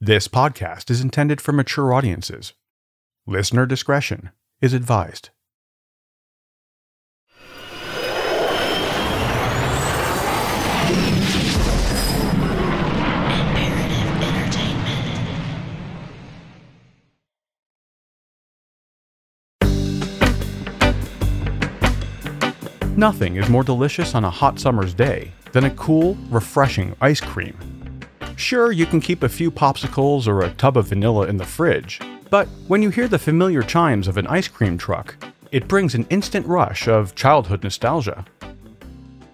This podcast is intended for mature audiences. Listener discretion is advised. Nothing is more delicious on a hot summer's day than a cool, refreshing ice cream. Sure, you can keep a few popsicles or a tub of vanilla in the fridge, but when you hear the familiar chimes of an ice cream truck, it brings an instant rush of childhood nostalgia.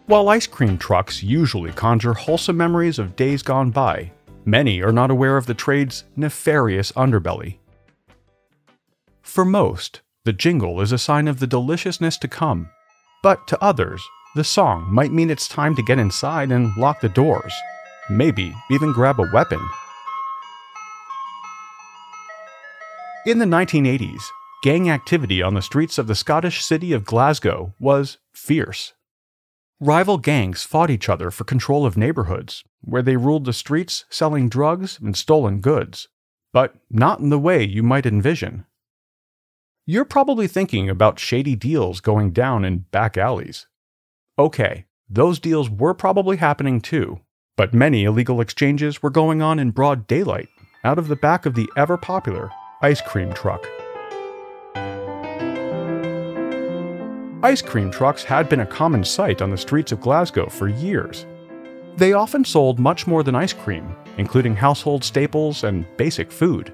While ice cream trucks usually conjure wholesome memories of days gone by, many are not aware of the trade's nefarious underbelly. For most, the jingle is a sign of the deliciousness to come, but to others, the song might mean it's time to get inside and lock the doors, maybe even grab a weapon. In the 1980s, gang activity on the streets of the Scottish city of Glasgow was fierce. Rival gangs fought each other for control of neighborhoods, where they ruled the streets selling drugs and stolen goods, but not in the way you might envision. You're probably thinking about shady deals going down in back alleys. Okay, those deals were probably happening too, but many illegal exchanges were going on in broad daylight, out of the back of the ever popular ice cream truck. Ice cream trucks had been a common sight on the streets of Glasgow for years. They often sold much more than ice cream, including household staples and basic food.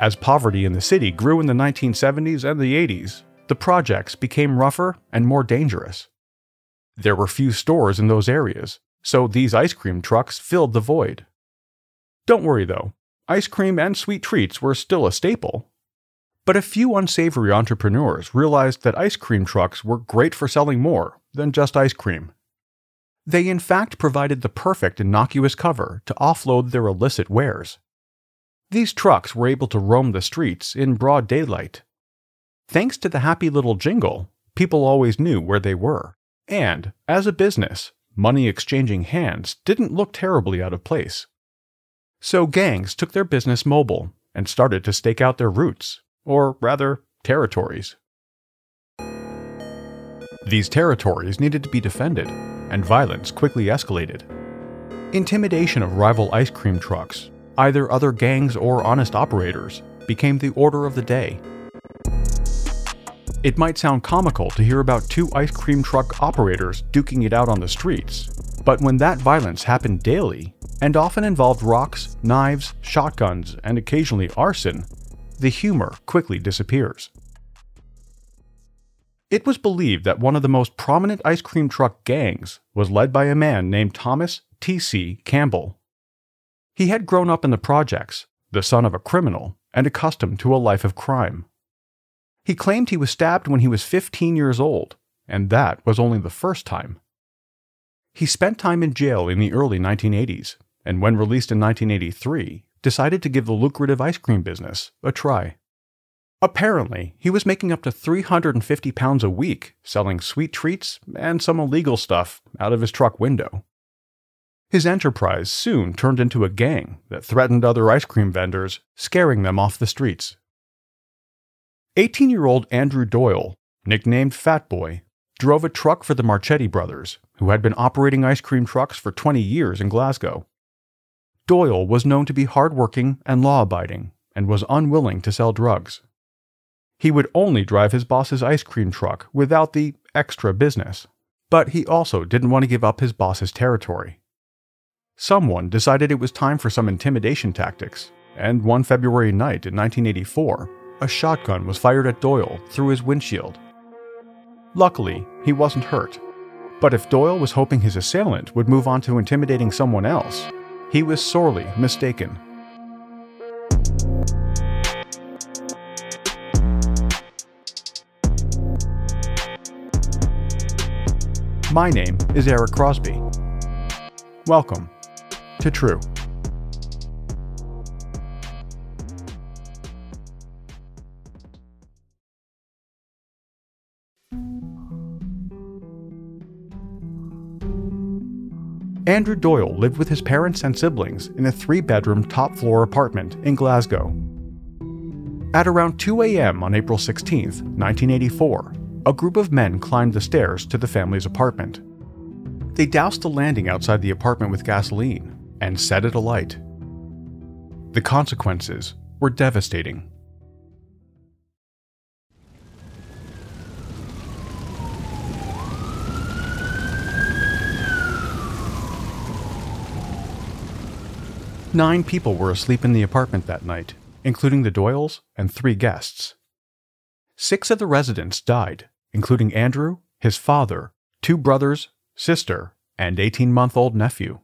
As poverty in the city grew in the 1970s and the 80s, the projects became rougher and more dangerous. There were few stores in those areas, so these ice cream trucks filled the void. Don't worry though, ice cream and sweet treats were still a staple. But a few unsavory entrepreneurs realized that ice cream trucks were great for selling more than just ice cream. They in fact provided the perfect innocuous cover to offload their illicit wares. These trucks were able to roam the streets in broad daylight. Thanks to the happy little jingle, people always knew where they were. And, as a business, money exchanging hands didn't look terribly out of place. So gangs took their business mobile and started to stake out their routes, or rather, territories. These territories needed to be defended, and violence quickly escalated. Intimidation of rival ice cream trucks, either other gangs or honest operators, became the order of the day. It might sound comical to hear about two ice cream truck operators duking it out on the streets, but when that violence happened daily, and often involved rocks, knives, shotguns, and occasionally arson, the humor quickly disappears. It was believed that one of the most prominent ice cream truck gangs was led by a man named Thomas T.C. Campbell. He had grown up in the projects, the son of a criminal, and accustomed to a life of crime. He claimed he was stabbed when he was 15 years old, and that was only the first time. He spent time in jail in the early 1980s, and when released in 1983, decided to give the lucrative ice cream business a try. Apparently, he was making up to 350 pounds a week selling sweet treats and some illegal stuff out of his truck window. His enterprise soon turned into a gang that threatened other ice cream vendors, scaring them off the streets. 18 year old Andrew Doyle, nicknamed Fat Boy, drove a truck for the Marchetti brothers, who had been operating ice cream trucks for 20 years in Glasgow. Doyle was known to be hardworking and law abiding and was unwilling to sell drugs. He would only drive his boss's ice cream truck without the extra business, but he also didn't want to give up his boss's territory. Someone decided it was time for some intimidation tactics, and one February night in 1984, a shotgun was fired at Doyle through his windshield. Luckily, he wasn't hurt. But if Doyle was hoping his assailant would move on to intimidating someone else, he was sorely mistaken. My name is Eric Crosby. Welcome to True. Andrew Doyle lived with his parents and siblings in a three bedroom top floor apartment in Glasgow. At around 2 a.m. on April 16, 1984, a group of men climbed the stairs to the family's apartment. They doused the landing outside the apartment with gasoline and set it alight. The consequences were devastating. Nine people were asleep in the apartment that night, including the Doyles and three guests. Six of the residents died, including Andrew, his father, two brothers, sister, and 18 month old nephew.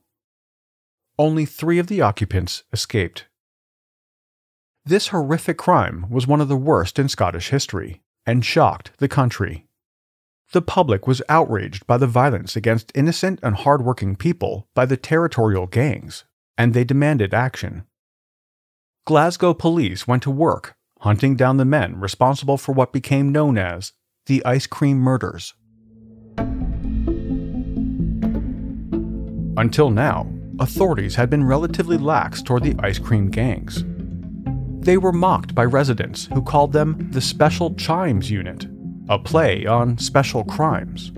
Only three of the occupants escaped. This horrific crime was one of the worst in Scottish history and shocked the country. The public was outraged by the violence against innocent and hardworking people by the territorial gangs and they demanded action. Glasgow police went to work hunting down the men responsible for what became known as the ice cream murders. Until now, authorities had been relatively lax toward the ice cream gangs. They were mocked by residents who called them the Special Chimes Unit, a play on special crimes.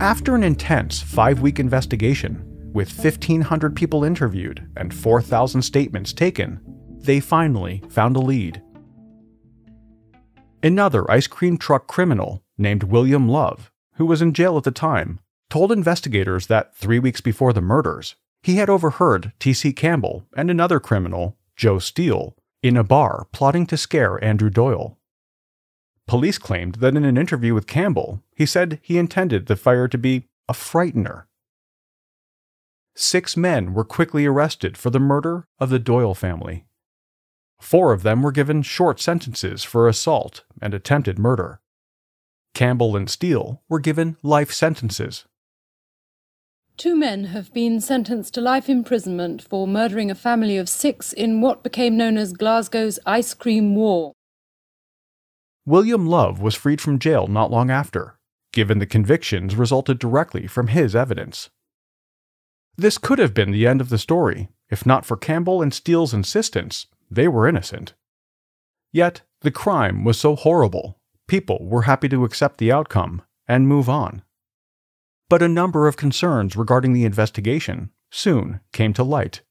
After an intense five week investigation, with 1,500 people interviewed and 4,000 statements taken, they finally found a lead. Another ice cream truck criminal named William Love, who was in jail at the time, told investigators that three weeks before the murders, he had overheard T.C. Campbell and another criminal, Joe Steele, in a bar plotting to scare Andrew Doyle. Police claimed that in an interview with Campbell, he said he intended the fire to be a frightener six men were quickly arrested for the murder of the Doyle family. Four of them were given short sentences for assault and attempted murder. Campbell and Steele were given life sentences. Two men have been sentenced to life imprisonment for murdering a family of six in what became known as Glasgow's Ice Cream War. William Love was freed from jail not long after, given the convictions resulted directly from his evidence. This could have been the end of the story, if not for Campbell and Steele's insistence they were innocent. Yet, the crime was so horrible, people were happy to accept the outcome and move on. But a number of concerns regarding the investigation soon came to light.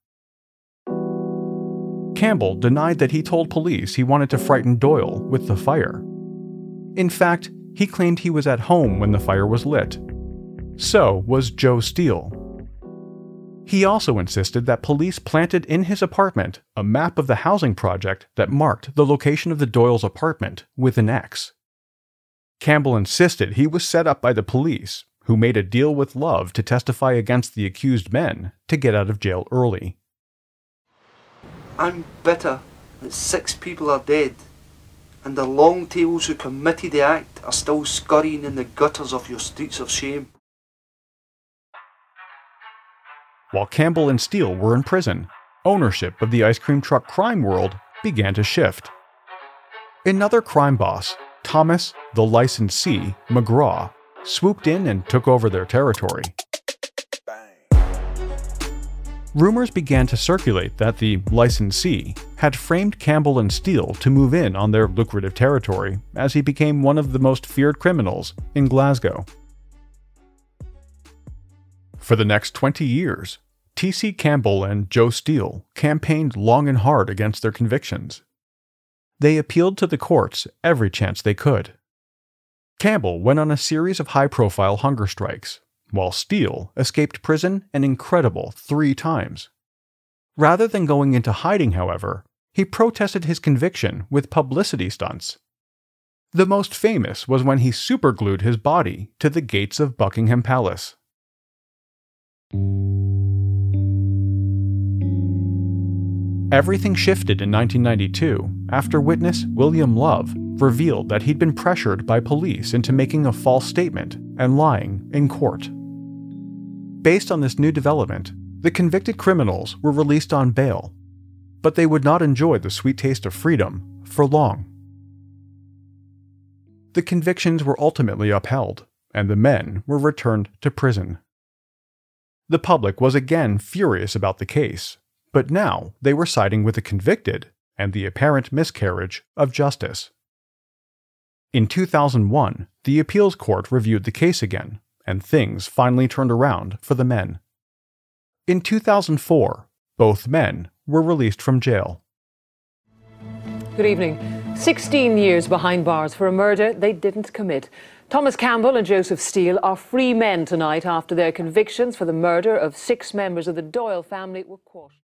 Campbell denied that he told police he wanted to frighten Doyle with the fire. In fact, he claimed he was at home when the fire was lit. So was Joe Steele, he also insisted that police planted in his apartment a map of the housing project that marked the location of the Doyle's apartment with an X. Campbell insisted he was set up by the police, who made a deal with Love to testify against the accused men to get out of jail early. I'm bitter that six people are dead, and the long tails who committed the act are still scurrying in the gutters of your streets of shame. While Campbell and Steele were in prison, ownership of the ice cream truck crime world began to shift. Another crime boss, Thomas the licensee McGraw, swooped in and took over their territory. Rumors began to circulate that the licensee had framed Campbell and Steele to move in on their lucrative territory as he became one of the most feared criminals in Glasgow. For the next 20 years, T.C. Campbell and Joe Steele campaigned long and hard against their convictions. They appealed to the courts every chance they could. Campbell went on a series of high profile hunger strikes, while Steele escaped prison an incredible three times. Rather than going into hiding, however, he protested his conviction with publicity stunts. The most famous was when he superglued his body to the gates of Buckingham Palace. Everything shifted in 1992 after witness William Love revealed that he'd been pressured by police into making a false statement and lying in court. Based on this new development, the convicted criminals were released on bail, but they would not enjoy the sweet taste of freedom for long. The convictions were ultimately upheld, and the men were returned to prison. The public was again furious about the case but now they were siding with the convicted and the apparent miscarriage of justice. In 2001, the appeals court reviewed the case again, and things finally turned around for the men. In 2004, both men were released from jail. Good evening. 16 years behind bars for a murder they didn't commit. Thomas Campbell and Joseph Steele are free men tonight after their convictions for the murder of six members of the Doyle family were quashed.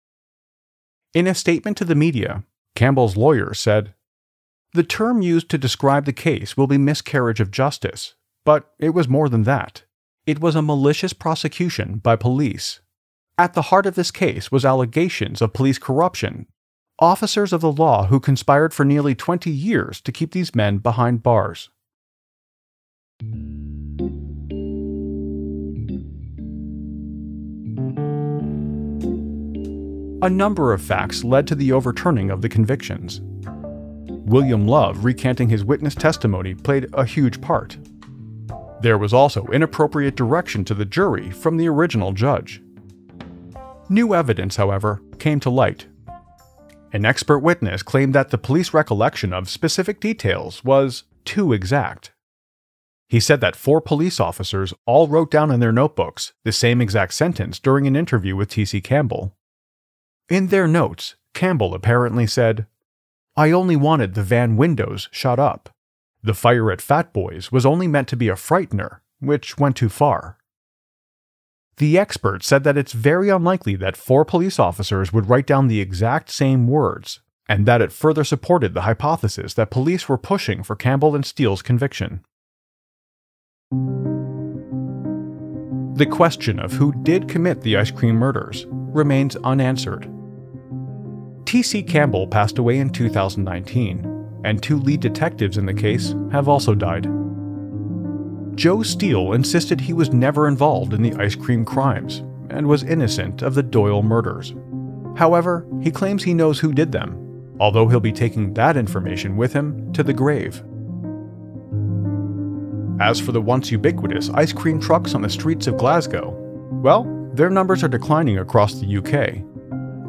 In a statement to the media, Campbell's lawyer said, The term used to describe the case will be miscarriage of justice, but it was more than that. It was a malicious prosecution by police. At the heart of this case was allegations of police corruption, officers of the law who conspired for nearly 20 years to keep these men behind bars. A number of facts led to the overturning of the convictions. William Love recanting his witness testimony played a huge part. There was also inappropriate direction to the jury from the original judge. New evidence, however, came to light. An expert witness claimed that the police recollection of specific details was too exact. He said that four police officers all wrote down in their notebooks the same exact sentence during an interview with T.C. Campbell. In their notes, Campbell apparently said, I only wanted the van windows shut up. The fire at Fat Boys was only meant to be a frightener, which went too far. The expert said that it's very unlikely that four police officers would write down the exact same words, and that it further supported the hypothesis that police were pushing for Campbell and Steele's conviction. The question of who did commit the ice cream murders remains unanswered. T.C. Campbell passed away in 2019, and two lead detectives in the case have also died. Joe Steele insisted he was never involved in the ice cream crimes and was innocent of the Doyle murders. However, he claims he knows who did them, although he'll be taking that information with him to the grave. As for the once ubiquitous ice cream trucks on the streets of Glasgow, well, their numbers are declining across the UK.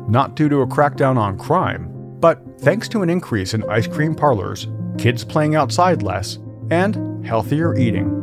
Not due to a crackdown on crime, but thanks to an increase in ice cream parlors, kids playing outside less, and healthier eating.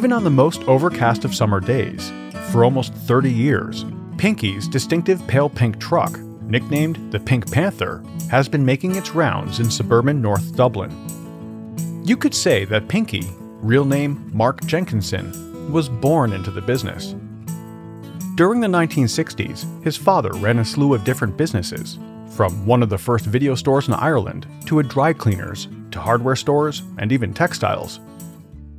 Even on the most overcast of summer days, for almost 30 years, Pinky's distinctive pale pink truck, nicknamed the Pink Panther, has been making its rounds in suburban North Dublin. You could say that Pinky, real name Mark Jenkinson, was born into the business. During the 1960s, his father ran a slew of different businesses, from one of the first video stores in Ireland to a dry cleaners to hardware stores and even textiles.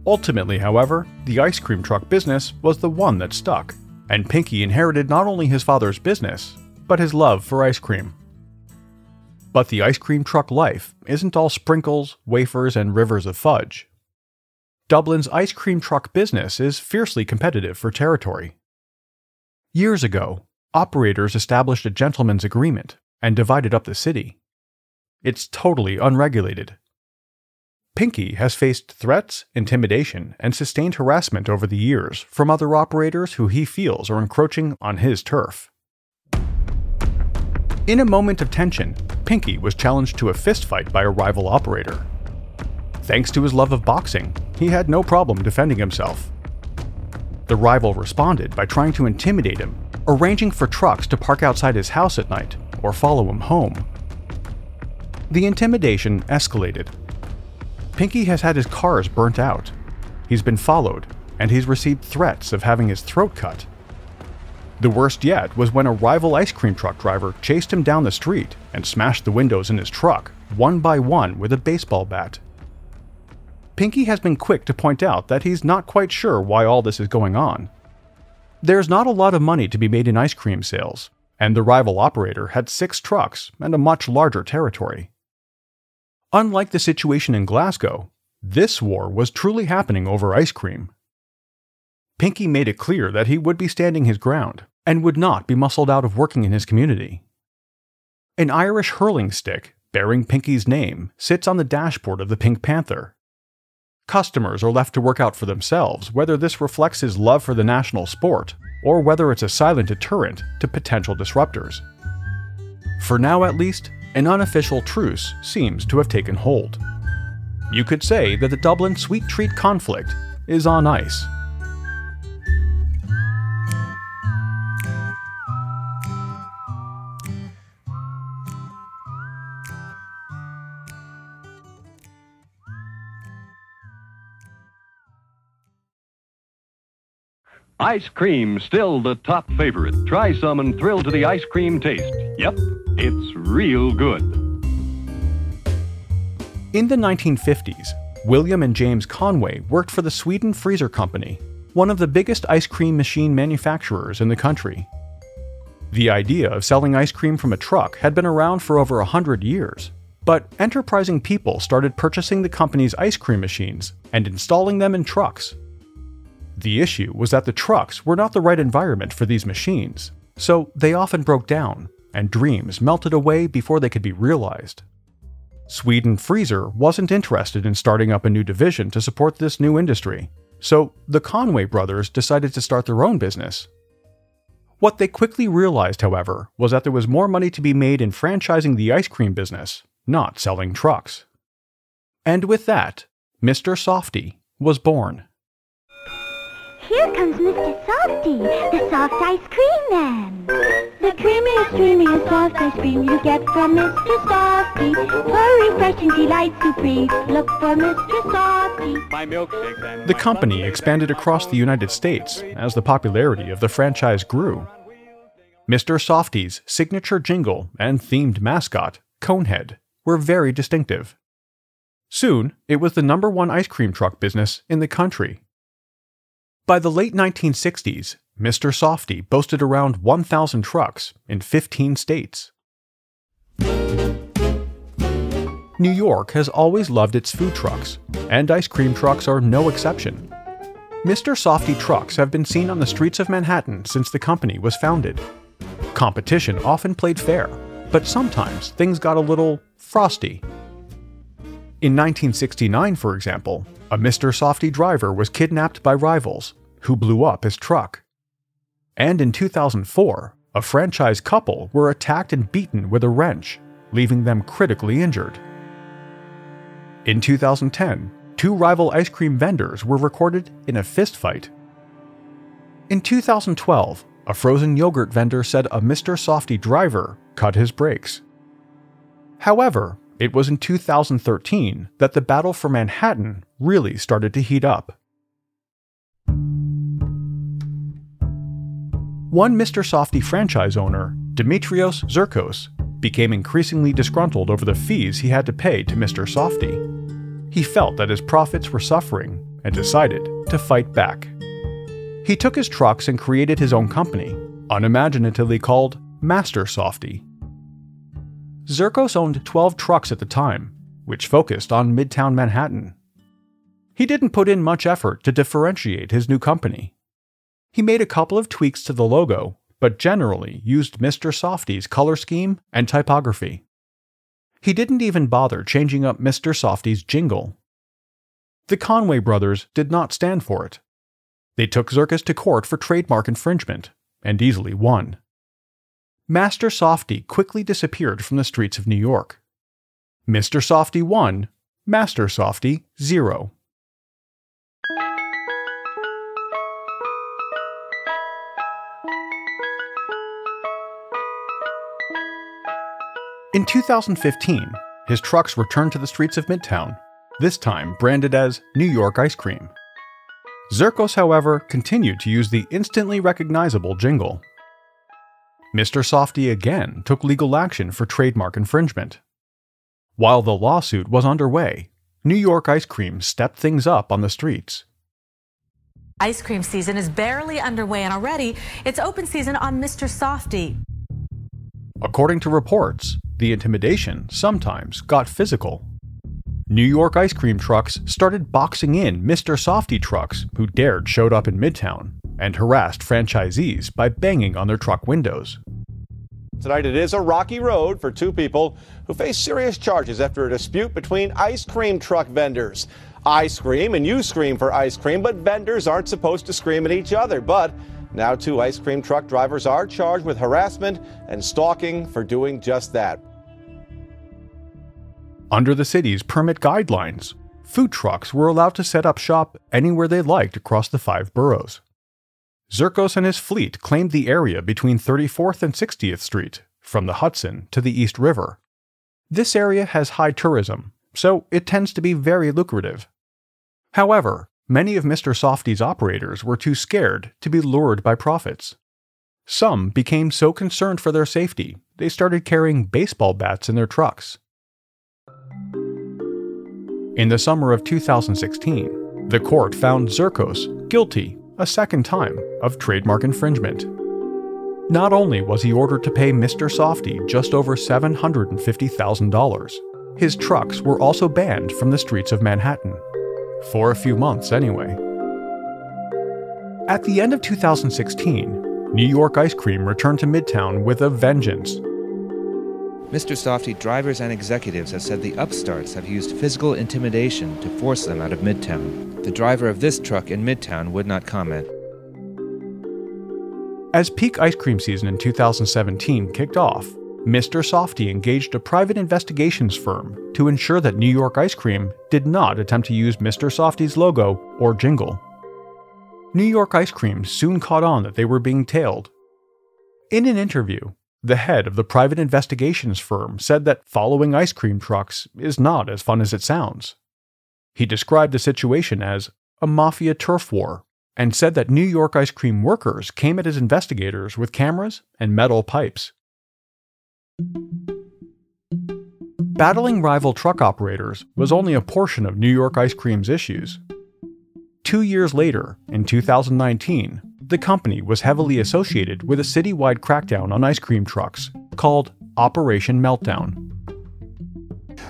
Ultimately, however, the ice cream truck business was the one that stuck, and Pinky inherited not only his father's business, but his love for ice cream. But the ice cream truck life isn't all sprinkles, wafers, and rivers of fudge. Dublin's ice cream truck business is fiercely competitive for territory. Years ago, operators established a gentleman's agreement and divided up the city. It's totally unregulated, Pinky has faced threats, intimidation, and sustained harassment over the years from other operators who he feels are encroaching on his turf. In a moment of tension, Pinky was challenged to a fistfight by a rival operator. Thanks to his love of boxing, he had no problem defending himself. The rival responded by trying to intimidate him, arranging for trucks to park outside his house at night or follow him home. The intimidation escalated Pinky has had his cars burnt out. He's been followed, and he's received threats of having his throat cut. The worst yet was when a rival ice cream truck driver chased him down the street and smashed the windows in his truck, one by one, with a baseball bat. Pinky has been quick to point out that he's not quite sure why all this is going on. There's not a lot of money to be made in ice cream sales, and the rival operator had six trucks and a much larger territory. Unlike the situation in Glasgow, this war was truly happening over ice cream. Pinky made it clear that he would be standing his ground and would not be muscled out of working in his community. An Irish hurling stick bearing Pinky's name sits on the dashboard of the Pink Panther. Customers are left to work out for themselves whether this reflects his love for the national sport or whether it's a silent deterrent to potential disruptors. For now, at least, an unofficial truce seems to have taken hold. You could say that the Dublin sweet treat conflict is on ice. Ice cream, still the top favorite. Try some and thrill to the ice cream taste. Yep, it's real good. In the 1950s, William and James Conway worked for the Sweden Freezer Company, one of the biggest ice cream machine manufacturers in the country. The idea of selling ice cream from a truck had been around for over a hundred years, but enterprising people started purchasing the company's ice cream machines and installing them in trucks the issue was that the trucks were not the right environment for these machines, so they often broke down, and dreams melted away before they could be realized. Sweden Freezer wasn't interested in starting up a new division to support this new industry, so the Conway brothers decided to start their own business. What they quickly realized, however, was that there was more money to be made in franchising the ice cream business, not selling trucks. And with that, Mr. Softee was born. Here comes Mr. Softee, the soft ice cream man. The creamiest, creamiest soft ice cream you get from Mr. Softee. For refreshing delight supreme, look for Mr. Softee. My milkshake then. The company expanded across the United States as the popularity of the franchise grew. Mr. Softee's signature jingle and themed mascot, Conehead, were very distinctive. Soon, it was the number one ice cream truck business in the country by the late 1960s, Mr. Softee boasted around 1,000 trucks in 15 states. New York has always loved its food trucks, and ice cream trucks are no exception. Mr. Softee trucks have been seen on the streets of Manhattan since the company was founded. Competition often played fair, but sometimes things got a little frosty. In 1969, for example, a Mr. Softee driver was kidnapped by rivals, who blew up his truck. And in 2004, a franchise couple were attacked and beaten with a wrench, leaving them critically injured. In 2010, two rival ice cream vendors were recorded in a fistfight. In 2012, a frozen yogurt vendor said a Mr. Softee driver cut his brakes. However, it was in 2013 that the battle for Manhattan really started to heat up. One Mr. Softee franchise owner, Dimitrios Tsirkos, became increasingly disgruntled over the fees he had to pay to Mr. Softee. He felt that his profits were suffering and decided to fight back. He took his trucks and created his own company, unimaginatively called Master Softee. Tsirkos owned 12 trucks at the time, which focused on Midtown Manhattan. He didn't put in much effort to differentiate his new company. He made a couple of tweaks to the logo, but generally used Mr. Softee's color scheme and typography. He didn't even bother changing up Mr. Softee's jingle. The Conway brothers did not stand for it. They took Tsirkos to court for trademark infringement and easily won. Master Softee quickly disappeared from the streets of New York. Mr. Softee 1, Master Softee 0. In 2015, his trucks returned to the streets of Midtown, this time branded as New York Ice Cream. Tsirkos, however, continued to use the instantly recognizable jingle. Mr. Softee again took legal action for trademark infringement. While the lawsuit was underway, New York Ice Cream stepped things up on the streets. Ice cream season is barely underway, and already it's open season on Mr. Softee. According to reports, the intimidation sometimes got physical. New York ice cream trucks started boxing in Mr. Softee trucks who dared showed up in Midtown and harassed franchisees by banging on their truck windows. Tonight it is a rocky road for two people who face serious charges after a dispute between ice cream truck vendors. I scream and you scream for ice cream, but vendors aren't supposed to scream at each other. But now two ice cream truck drivers are charged with harassment and stalking for doing just that. Under the city's permit guidelines, food trucks were allowed to set up shop anywhere they liked across the five boroughs. Tsirkos and his fleet claimed the area between 34th and 60th Street, from the Hudson to the East River. This area has high tourism, so it tends to be very lucrative. However, many of Mr. Softee's operators were too scared to be lured by profits. Some became so concerned for their safety, they started carrying baseball bats in their trucks. In the summer of 2016, the court found Tsirkos guilty a second time of trademark infringement. Not only was he ordered to pay Mr. Softee just over $750,000, his trucks were also banned from the streets of Manhattan. For a few months, anyway. At the end of 2016, New York Ice Cream returned to Midtown with a vengeance. Mr. Softee drivers and executives have said the upstarts have used physical intimidation to force them out of Midtown. The driver of this truck in Midtown would not comment. As peak ice cream season in 2017 kicked off, Mr. Softee engaged a private investigations firm to ensure that New York Ice Cream did not attempt to use Mr. Softee's logo or jingle. New York Ice Cream soon caught on that they were being tailed. In an interview, the head of the private investigations firm said that following ice cream trucks is not as fun as it sounds. He described the situation as a mafia turf war and said that New York ice cream workers came at his investigators with cameras and metal pipes. Battling rival truck operators was only a portion of New York Ice Cream's issues. Two years later, in 2019, the company was heavily associated with a citywide crackdown on ice cream trucks called Operation Meltdown.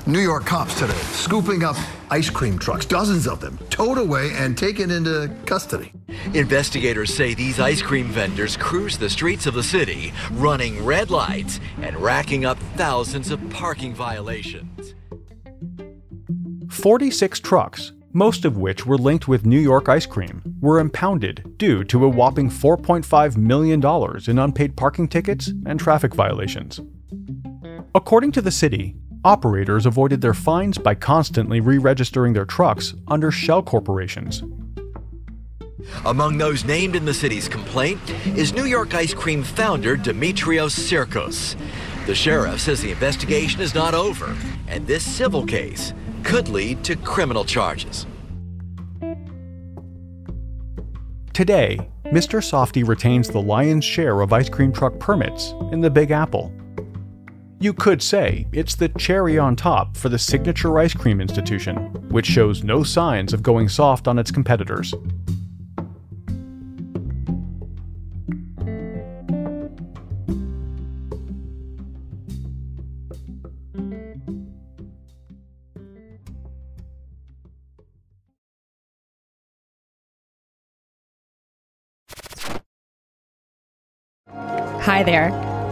New York cops today scooping up ice cream trucks, dozens of them, towed away and taken into custody. Investigators say these ice cream vendors cruise the streets of the city, running red lights and racking up thousands of parking violations. 46 trucks, most of which were linked with New York ice cream, were impounded due to a whopping $4.5 million in unpaid parking tickets and traffic violations. According to the city, operators avoided their fines by constantly re registering their trucks under shell corporations. Among those named in the city's complaint is New York ice cream founder Dimitrios Tsirkos. The sheriff says the investigation is not over, and this civil case could lead to criminal charges. Today, Mr. Softee retains the lion's share of ice cream truck permits in the Big Apple. You could say it's the cherry on top for the signature ice cream institution, which shows no signs of going soft on its competitors. Hi there.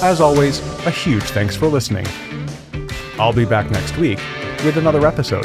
As always, a huge thanks for listening. I'll be back next week with another episode.